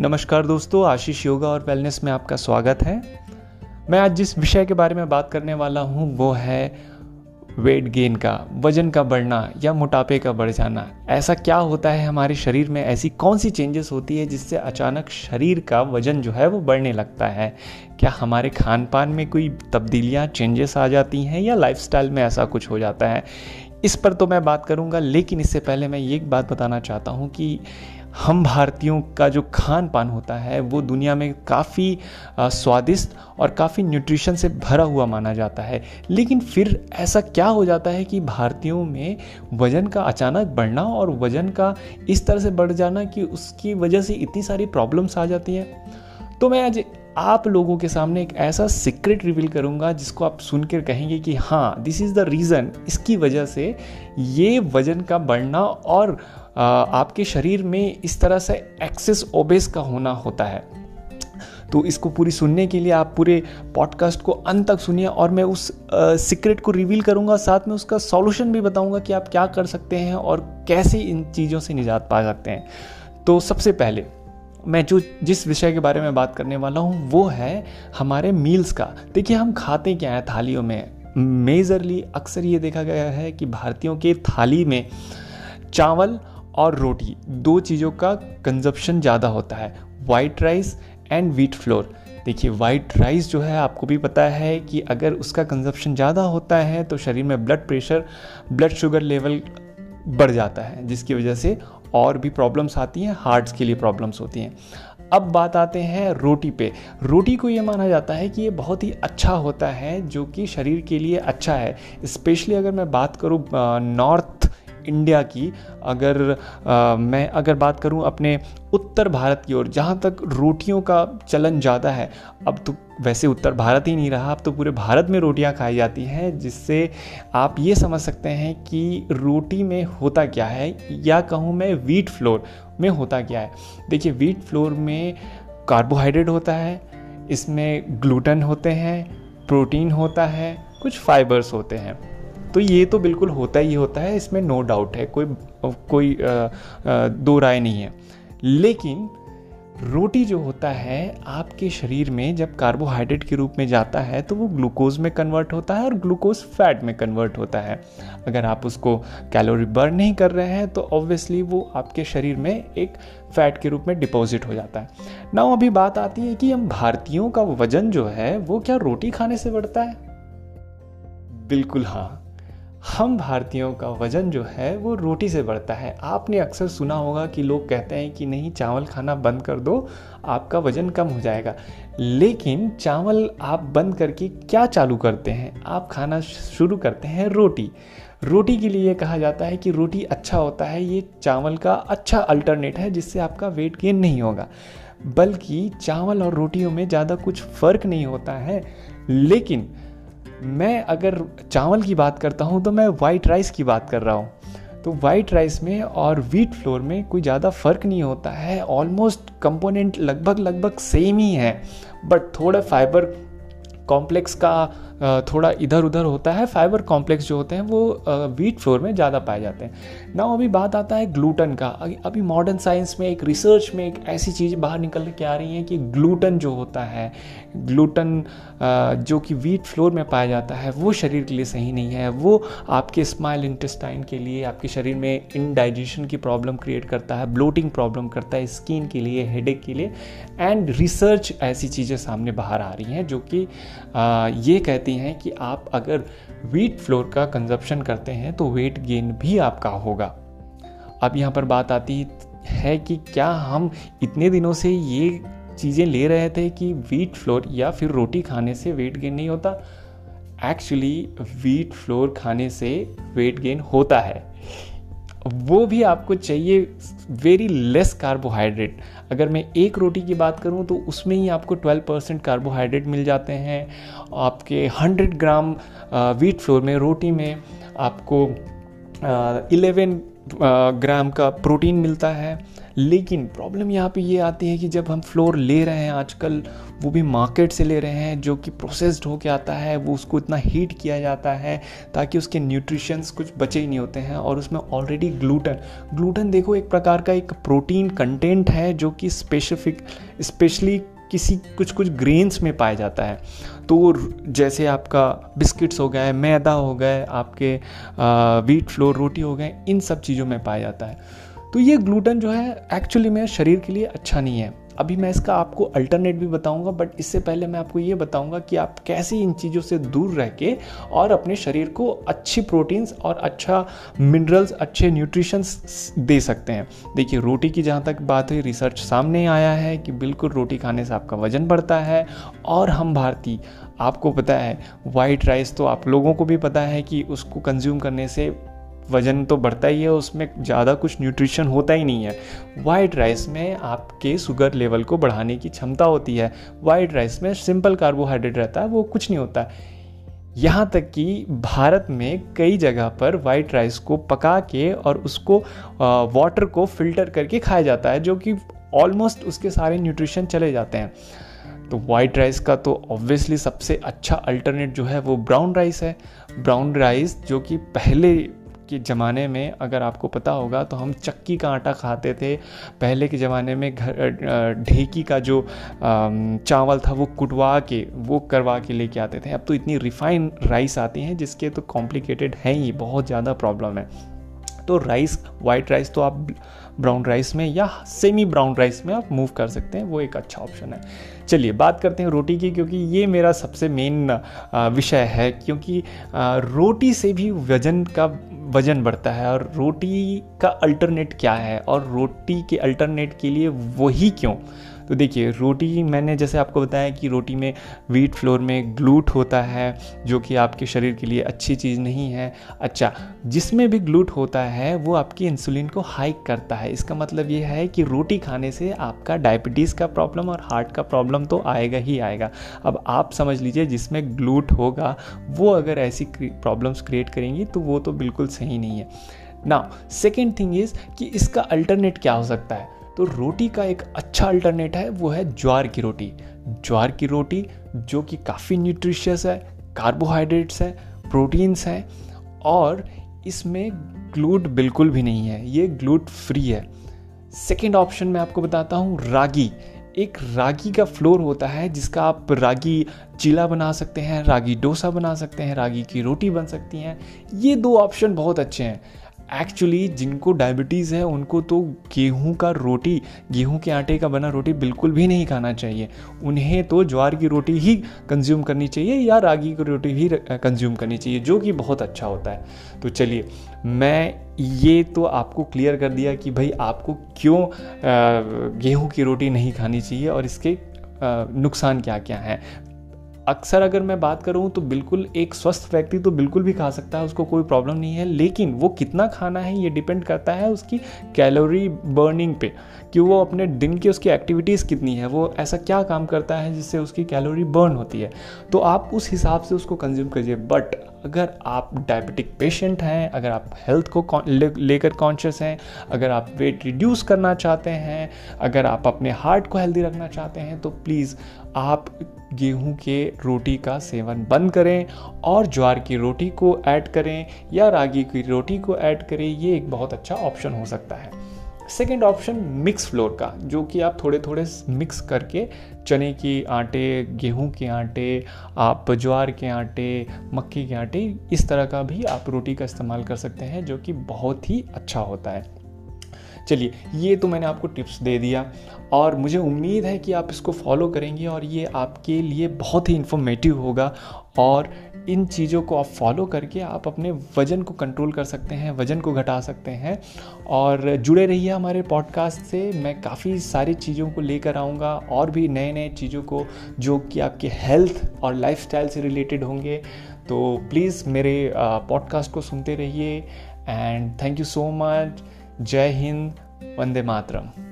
नमस्कार दोस्तों, आशीष योगा और वेलनेस में आपका स्वागत है। मैं आज जिस विषय के बारे में बात करने वाला हूँ, वो है वेट गेन का, वज़न का बढ़ना या मोटापे का बढ़ जाना। ऐसा क्या होता है हमारे शरीर में? ऐसी कौन सी चेंजेस होती है जिससे अचानक शरीर का वज़न जो है वो बढ़ने लगता है? क्या हमारे खान पान में कोई तब्दीलियाँ चेंजेस आ जाती हैं या लाइफस्टाइल में ऐसा कुछ हो जाता है? इस पर तो मैं बात करूँगा, लेकिन इससे पहले मैं ये बात बताना चाहता हूँ कि हम भारतीयों का जो खान पान होता है, वो दुनिया में काफ़ी स्वादिष्ट और काफ़ी न्यूट्रिशन से भरा हुआ माना जाता है। लेकिन फिर ऐसा क्या हो जाता है कि भारतीयों में वज़न का अचानक बढ़ना और वज़न का इस तरह से बढ़ जाना कि उसकी वजह से इतनी सारी प्रॉब्लम्स आ जाती हैं? तो मैं आज आप लोगों के सामने एक ऐसा सीक्रेट रिवील करूँगा जिसको आप सुनकर कहेंगे कि हाँ दिस इज़ द रीज़न इसकी वजह से ये वज़न का बढ़ना और आपके शरीर में इस तरह से एक्सेस ओबेस का होना होता है। तो इसको पूरी सुनने के लिए आप पूरे पॉडकास्ट को अंत तक सुनिए और मैं उस सीक्रेट को रिवील करूँगा, साथ में उसका सॉल्यूशन भी बताऊँगा कि आप क्या कर सकते हैं और कैसे इन चीज़ों से निजात पा सकते हैं। तो सबसे पहले मैं जो जिस विषय के बारे में बात करने वाला हूँ, वो है हमारे मील्स का। देखिए, हम खाते क्या हैं थालियों में? मेजरली अक्सर ये देखा गया है कि भारतीयों के थाली में चावल और रोटी, दो चीज़ों का कंजप्शन ज़्यादा होता है white rice and wheat flour देखिए वाइट राइस जो है, आपको भी पता है कि अगर उसका कंजप्शन ज़्यादा होता है तो शरीर में blood pressure blood sugar level बढ़ जाता है, जिसकी वजह से और भी प्रॉब्लम्स आती हैं हार्ट्स के लिए प्रॉब्लम्स होती हैं। अब बात आते हैं रोटी पे। रोटी को ये माना जाता है कि ये बहुत ही अच्छा होता है, जो कि शरीर के लिए अच्छा है। स्पेशली अगर मैं बात करूँ नॉर्थ इंडिया की अगर आ, मैं अगर बात करूँ अपने उत्तर भारत की ओर जहाँ तक रोटियों का चलन ज़्यादा है अब तो वैसे उत्तर भारत ही नहीं रहा अब तो पूरे भारत में रोटियाँ खाई जाती हैं जिससे आप ये समझ सकते हैं कि रोटी में होता क्या है या कहूँ मैं वीट फ्लोर में होता क्या है। देखिए वीट फ्लोर में कार्बोहाइड्रेट होता है इसमें ग्लूटन होते हैं प्रोटीन होता है कुछ फाइबर्स होते हैं। तो ये तो बिल्कुल होता ही होता है इसमें नो डाउट है कोई कोई आ, आ, दो राय नहीं है। लेकिन रोटी जो होता है आपके शरीर में जब कार्बोहाइड्रेट के रूप में जाता है तो वो ग्लूकोज में कन्वर्ट होता है और ग्लूकोज फैट में कन्वर्ट होता है। अगर आप उसको कैलोरी बर्न नहीं कर रहे हैं तो ऑब्वियसली वो आपके शरीर में एक फैट के रूप में डिपॉजिट हो जाता है। ना अभी बात आती है कि हम भारतीयों का वज़न जो है वो क्या रोटी खाने से बढ़ता है? बिल्कुल हाँ। हम भारतीयों का वज़न जो है वो रोटी से बढ़ता है। आपने अक्सर सुना होगा कि लोग कहते हैं कि नहीं, चावल खाना बंद कर दो, आपका वज़न कम हो जाएगा। लेकिन चावल आप बंद करके क्या चालू करते हैं? आप खाना शुरू करते हैं रोटी। रोटी के लिए कहा जाता है कि रोटी अच्छा होता है, ये चावल का अच्छा अल्टरनेट है जिससे आपका वेट गेन नहीं होगा। बल्कि चावल और रोटियों में ज़्यादा कुछ फ़र्क नहीं होता है। लेकिन मैं अगर चावल की बात करता हूँ तो मैं वाइट राइस की बात कर रहा हूँ। तो वाइट राइस में और व्हीट फ्लोर में कोई ज़्यादा फ़र्क नहीं होता है। ऑलमोस्ट कंपोनेंट लगभग लगभग सेम ही है बट थोड़ा फाइबर कॉम्प्लेक्स का थोड़ा इधर उधर होता है फाइबर कॉम्प्लेक्स जो होते हैं, वो वीट फ्लोर में ज़्यादा पाए जाते हैं। ना अभी बात आता है ग्लूटन का। अभी मॉडर्न साइंस में एक रिसर्च में एक ऐसी चीज़ बाहर निकल के आ रही है कि ग्लूटन जो होता है ग्लूटन जो कि वीट फ्लोर में पाया जाता है, वो शरीर के लिए सही नहीं है। वो आपके स्माइल इंटेस्टाइन के लिए, आपके शरीर में इनडाइजेशन की प्रॉब्लम क्रिएट करता है ब्लोटिंग प्रॉब्लम करता है स्किन के लिए हेडेक के लिए। एंड रिसर्च ऐसी चीज़ें सामने बाहर आ रही हैं जो कि ये कहती हैं कि आप अगर वीट फ्लोर का कंजप्शन करते हैं तो वेट गेन भी आपका होगा। अब यहाँ पर बात आती है कि क्या हम इतने दिनों से ये चीज़ें ले रहे थे कि वीट फ्लोर या फिर रोटी खाने से वेट गेन नहीं होता? एक्चुअली वीट फ्लोर खाने से वेट गेन होता है। वो भी आपको चाहिए वेरी लेस कार्बोहाइड्रेट अगर मैं एक रोटी की बात करूँ तो उसमें ही आपको 12 परसेंट कार्बोहाइड्रेट मिल जाते हैं। आपके 100 ग्राम वीट फ्लोर में, रोटी में आपको इलेवन ग्राम का प्रोटीन मिलता है। लेकिन प्रॉब्लम यहाँ पे ये आती है कि जब हम फ्लोर ले रहे हैं आजकल, वो भी मार्केट से ले रहे हैं, जो कि प्रोसेस्ड होके आता है, वो उसको इतना हीट किया जाता है ताकि उसके न्यूट्रिशंस कुछ बचे ही नहीं होते हैं और उसमें ऑलरेडी ग्लूटन ग्लूटन देखो एक प्रकार का एक प्रोटीन कंटेंट है जो कि स्पेसिफिक स्पेशली किसी कुछ कुछ ग्रेन्स में पाया जाता है। तो जैसे आपका बिस्किट्स हो गए, मैदा हो गए, आपके वीट फ्लोर रोटी हो गए, इन सब चीज़ों में पाया जाता है। तो ये ग्लूटन जो है एक्चुअली में शरीर के लिए अच्छा नहीं है। अभी मैं इसका आपको अल्टरनेट भी बताऊँगा बट इससे पहले मैं आपको ये बताऊँगा कि आप कैसे इन चीज़ों से दूर रह के और अपने शरीर को अच्छी प्रोटीन्स और अच्छा मिनरल्स अच्छे न्यूट्रिशंस दे सकते हैं। देखिए, रोटी की जहाँ तक बात हुई रिसर्च सामने आया है कि बिल्कुल रोटी खाने से आपका वज़न बढ़ता है और हम भारतीय, आपको पता है वाइट राइस तो आप लोगों को भी पता है कि उसको कंज्यूम करने से वज़न तो बढ़ता ही है, उसमें ज़्यादा कुछ न्यूट्रिशन होता ही नहीं है। वाइट राइस में आपके शुगर लेवल को बढ़ाने की क्षमता होती है। वाइट राइस में सिंपल कार्बोहाइड्रेट रहता है, वो कुछ नहीं होता। यहाँ तक कि भारत में कई जगह पर वाइट राइस को पका के और उसको वाटर को फ़िल्टर करके खाया जाता है, जो कि ऑलमोस्ट उसके सारे न्यूट्रिशन चले जाते हैं। तो वाइट राइस का तो ऑब्वियसली सबसे अच्छा अल्टरनेट जो है वो ब्राउन राइस है। ब्राउन राइस जो कि पहले के ज़माने में अगर आपको पता होगा तो हम चक्की का आटा खाते थे। पहले के ज़माने में घर ढेकी का जो चावल था, वो कुटवा के, वो करवा के लेके आते थे। अब तो इतनी रिफाइन राइस आती हैं, जिसके तो कॉम्प्लिकेटेड है ही, बहुत ज़्यादा प्रॉब्लम है। तो राइस, वाइट राइस तो आप ब्राउन राइस में या सेमी ब्राउन राइस में आप मूव कर सकते हैं, वो एक अच्छा ऑप्शन है। चलिए बात करते हैं रोटी की, क्योंकि ये मेरा सबसे मेन विषय है, क्योंकि रोटी से भी वज़न का, वज़न बढ़ता है और रोटी का अल्टरनेट क्या है? और रोटी के अल्टरनेट के लिए वही क्यों? तो देखिए, रोटी मैंने जैसे आपको बताया कि रोटी में वीट फ्लोर में ग्लूट होता है, जो कि आपके शरीर के लिए अच्छी चीज़ नहीं है। अच्छा जिसमें भी ग्लूट होता है, वो आपकी इंसुलिन को हाइक करता है। इसका मतलब ये है कि रोटी खाने से आपका डायबिटीज़ का प्रॉब्लम और हार्ट का प्रॉब्लम तो आएगा ही आएगा। अब आप समझ लीजिए, जिसमें ग्लूट होगा, वो अगर ऐसी प्रॉब्लम्स क्रिएट करेंगी तो वो तो बिल्कुल सही नहीं है। ना सेकेंड थिंग इज़ कि इसका अल्टरनेट क्या हो सकता है? तो रोटी का एक अच्छा अल्टरनेट है, वो है ज्वार की रोटी। ज्वार की रोटी जो कि काफ़ी न्यूट्रिशियस है कार्बोहाइड्रेट्स है प्रोटीन्स हैं और इसमें ग्लूट बिल्कुल भी नहीं है, ये ग्लूट फ्री है। सेकेंड ऑप्शन मैं आपको बताता हूँ, रागी। एक रागी का फ्लोर होता है जिसका आप रागी चीला बना सकते हैं, रागी डोसा बना सकते हैं, रागी की रोटी बन सकती हैं। ये दो ऑप्शन बहुत अच्छे हैं। एक्चुअली जिनको डायबिटीज़ है, उनको तो गेहूँ का रोटी, गेहूँ के आटे का बना रोटी बिल्कुल भी नहीं खाना चाहिए। उन्हें तो ज्वार की रोटी ही कंज्यूम करनी चाहिए या रागी की रोटी ही कंज्यूम करनी चाहिए, जो कि बहुत अच्छा होता है। तो चलिए, मैं ये तो आपको क्लियर कर दिया कि भाई आपको क्यों गेहूँ की रोटी नहीं खानी चाहिए और इसके नुकसान क्या क्या हैं। अक्सर अगर मैं बात करूँ तो बिल्कुल एक स्वस्थ व्यक्ति तो बिल्कुल भी खा सकता है, उसको कोई प्रॉब्लम नहीं है। लेकिन वो कितना खाना है ये डिपेंड करता है उसकी कैलोरी बर्निंग पे कि वो अपने दिन की उसकी एक्टिविटीज़ कितनी है, वो ऐसा क्या काम करता है जिससे उसकी कैलोरी बर्न होती है। तो आप उस हिसाब से उसको कंज्यूम करिए। बट अगर आप डायबिटिक पेशेंट हैं, अगर आप हेल्थ को लेकर ले कॉन्शियस हैं, अगर आप वेट रिड्यूस करना चाहते हैं, अगर आप अपने हार्ट को हेल्दी रखना चाहते हैं तो प्लीज़ आप गेहूँ के रोटी का सेवन बंद करें और ज्वार की रोटी को ऐड करें या रागी की रोटी को ऐड करें, ये एक बहुत अच्छा ऑप्शन हो सकता है। सेकेंड ऑप्शन, मिक्स फ्लोर का, जो कि आप थोड़े थोड़े मिक्स करके चने की आटे, गेहूँ के आटे, आप ज्वार के आटे, मक्की के आटे, इस तरह का भी आप रोटी का इस्तेमाल कर सकते हैं, जो कि बहुत ही अच्छा होता है। चलिए, ये तो मैंने आपको टिप्स दे दिया और मुझे उम्मीद है कि आप इसको फॉलो करेंगे और ये आपके लिए बहुत ही इन्फॉर्मेटिव होगा और इन चीज़ों को आप फॉलो करके आप अपने वज़न को कंट्रोल कर सकते हैं, वज़न को घटा सकते हैं और जुड़े रहिए हमारे पॉडकास्ट से। मैं काफ़ी सारी चीज़ों को लेकर आऊँगा और भी नए नए चीज़ों को जो कि आपके हेल्थ और लाइफ से रिलेटेड होंगे। तो प्लीज़ मेरे पॉडकास्ट को सुनते रहिए and thank you so much जय हिंद वंदे मातरम।